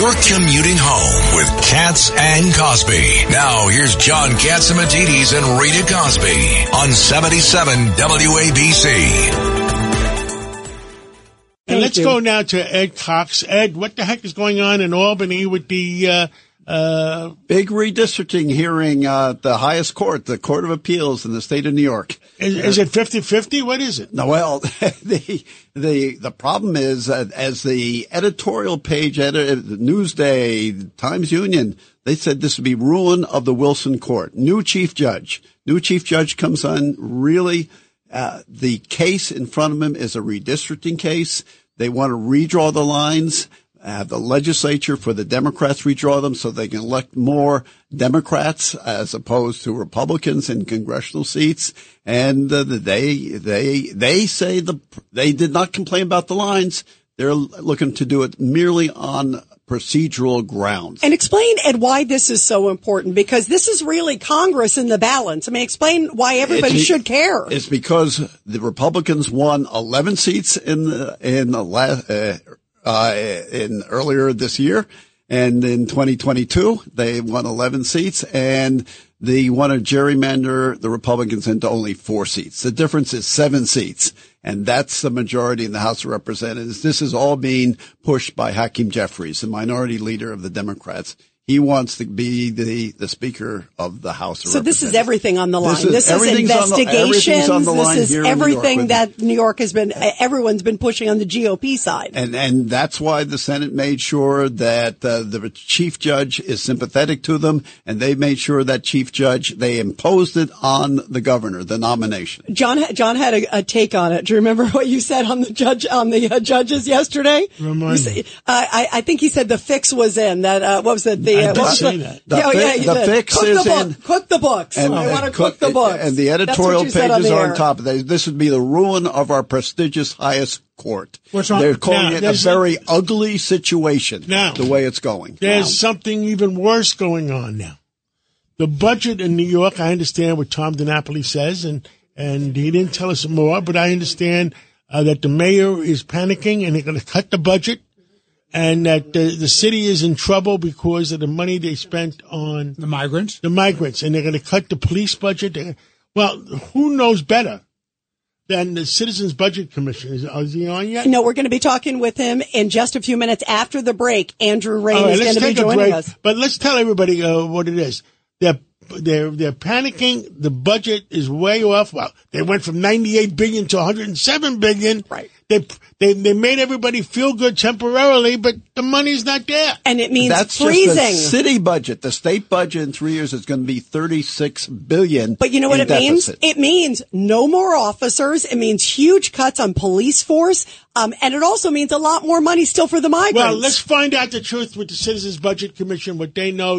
You're commuting home with Cats and Cosby. Now here's John Catsimatidis and Rita Cosby on 77 WABC. And let's go now to Ed Cox. Ed, what the heck is going on in Albany with the uh, uh, Big redistricting hearing uh, at the highest court, the Court of Appeals in the state of New York. is, is it 50-50? What is it? No, well, the the the problem is that as the editorial page, edit, Newsday, Times Union, they said this would be ruin of the Wilson Court. New chief judge, new chief judge comes on. Really, uh, the case in front of him is a redistricting case. They want to redraw the lines. Have the legislature for the Democrats redraw them so they can elect more Democrats as opposed to Republicans in congressional seats. And uh, they they they say the they did not complain about the lines. They're looking to do it merely on procedural grounds. And explain, Ed, why this is so important because this is really Congress in the balance. I mean, explain why everybody It's should care. It's because the Republicans won 11 seats in the, in the last, uh, uh, in earlier this year. And in 2022, they won 11 seats and they want to gerrymander the Republicans into only four seats. The difference is seven seats. And that's the majority in the House of Representatives. This is all being pushed by Hakeem Jeffries, the minority leader of the Democrats. He wants to be the, the Speaker of the House of so this is everything on the line. This is- This is, everything's on the- investigations. on the line this is here in New York everything that New York has been, everyone's been pushing on the GOP side. And and that's why the Senate made sure that uh, the chief judge is sympathetic to them, and they made sure that chief judge they imposed it on the governor, the nomination. John, John had a, a take on it. Do you remember what you said on the judge on the uh, judges yesterday? Remind You me. uh, I, I think he said the fix was in. That uh, what was it? The I uh, did what say the- that. The yeah, fi- yeah, the did. fix cook is the book. in- Cook the books. I want to cook, the books. and the editorial you said on pages the are on top of that. This would be the ruin of our prestigious highest court. What's wrong- They're calling Now, it a there's- very ugly situation. Now- the way it's going. There's something even worse going on now. The budget in New York, I understand what Tom DiNapoli says, and, and he didn't tell us more, but I understand uh, that the mayor is panicking and they're going to cut the budget and that the, the city is in trouble because of the money they spent on The migrants? the migrants and they're going to cut the police budget. They're- Well, who knows better than the Citizens Budget Commission? Is, is he on yet? No, we're going to be talking with him in just a few minutes after the break. Andrew Rein All right, is going to be joining break. us. But let's tell everybody uh, what it is. They're they're they're panicking. The budget is way off. Well, they went from 98 billion to 107 billion. Right. They they they made everybody feel good temporarily, but the money's not there. And it means That's freezing. just the city budget. The state budget in three years is going to be 36 billion. But you know what in it means? It means no more officers. It means huge cuts on police force. Um, and it also means a lot more money still for the migrants. Well, let's find out the truth with the Citizens Budget Commission, what they know.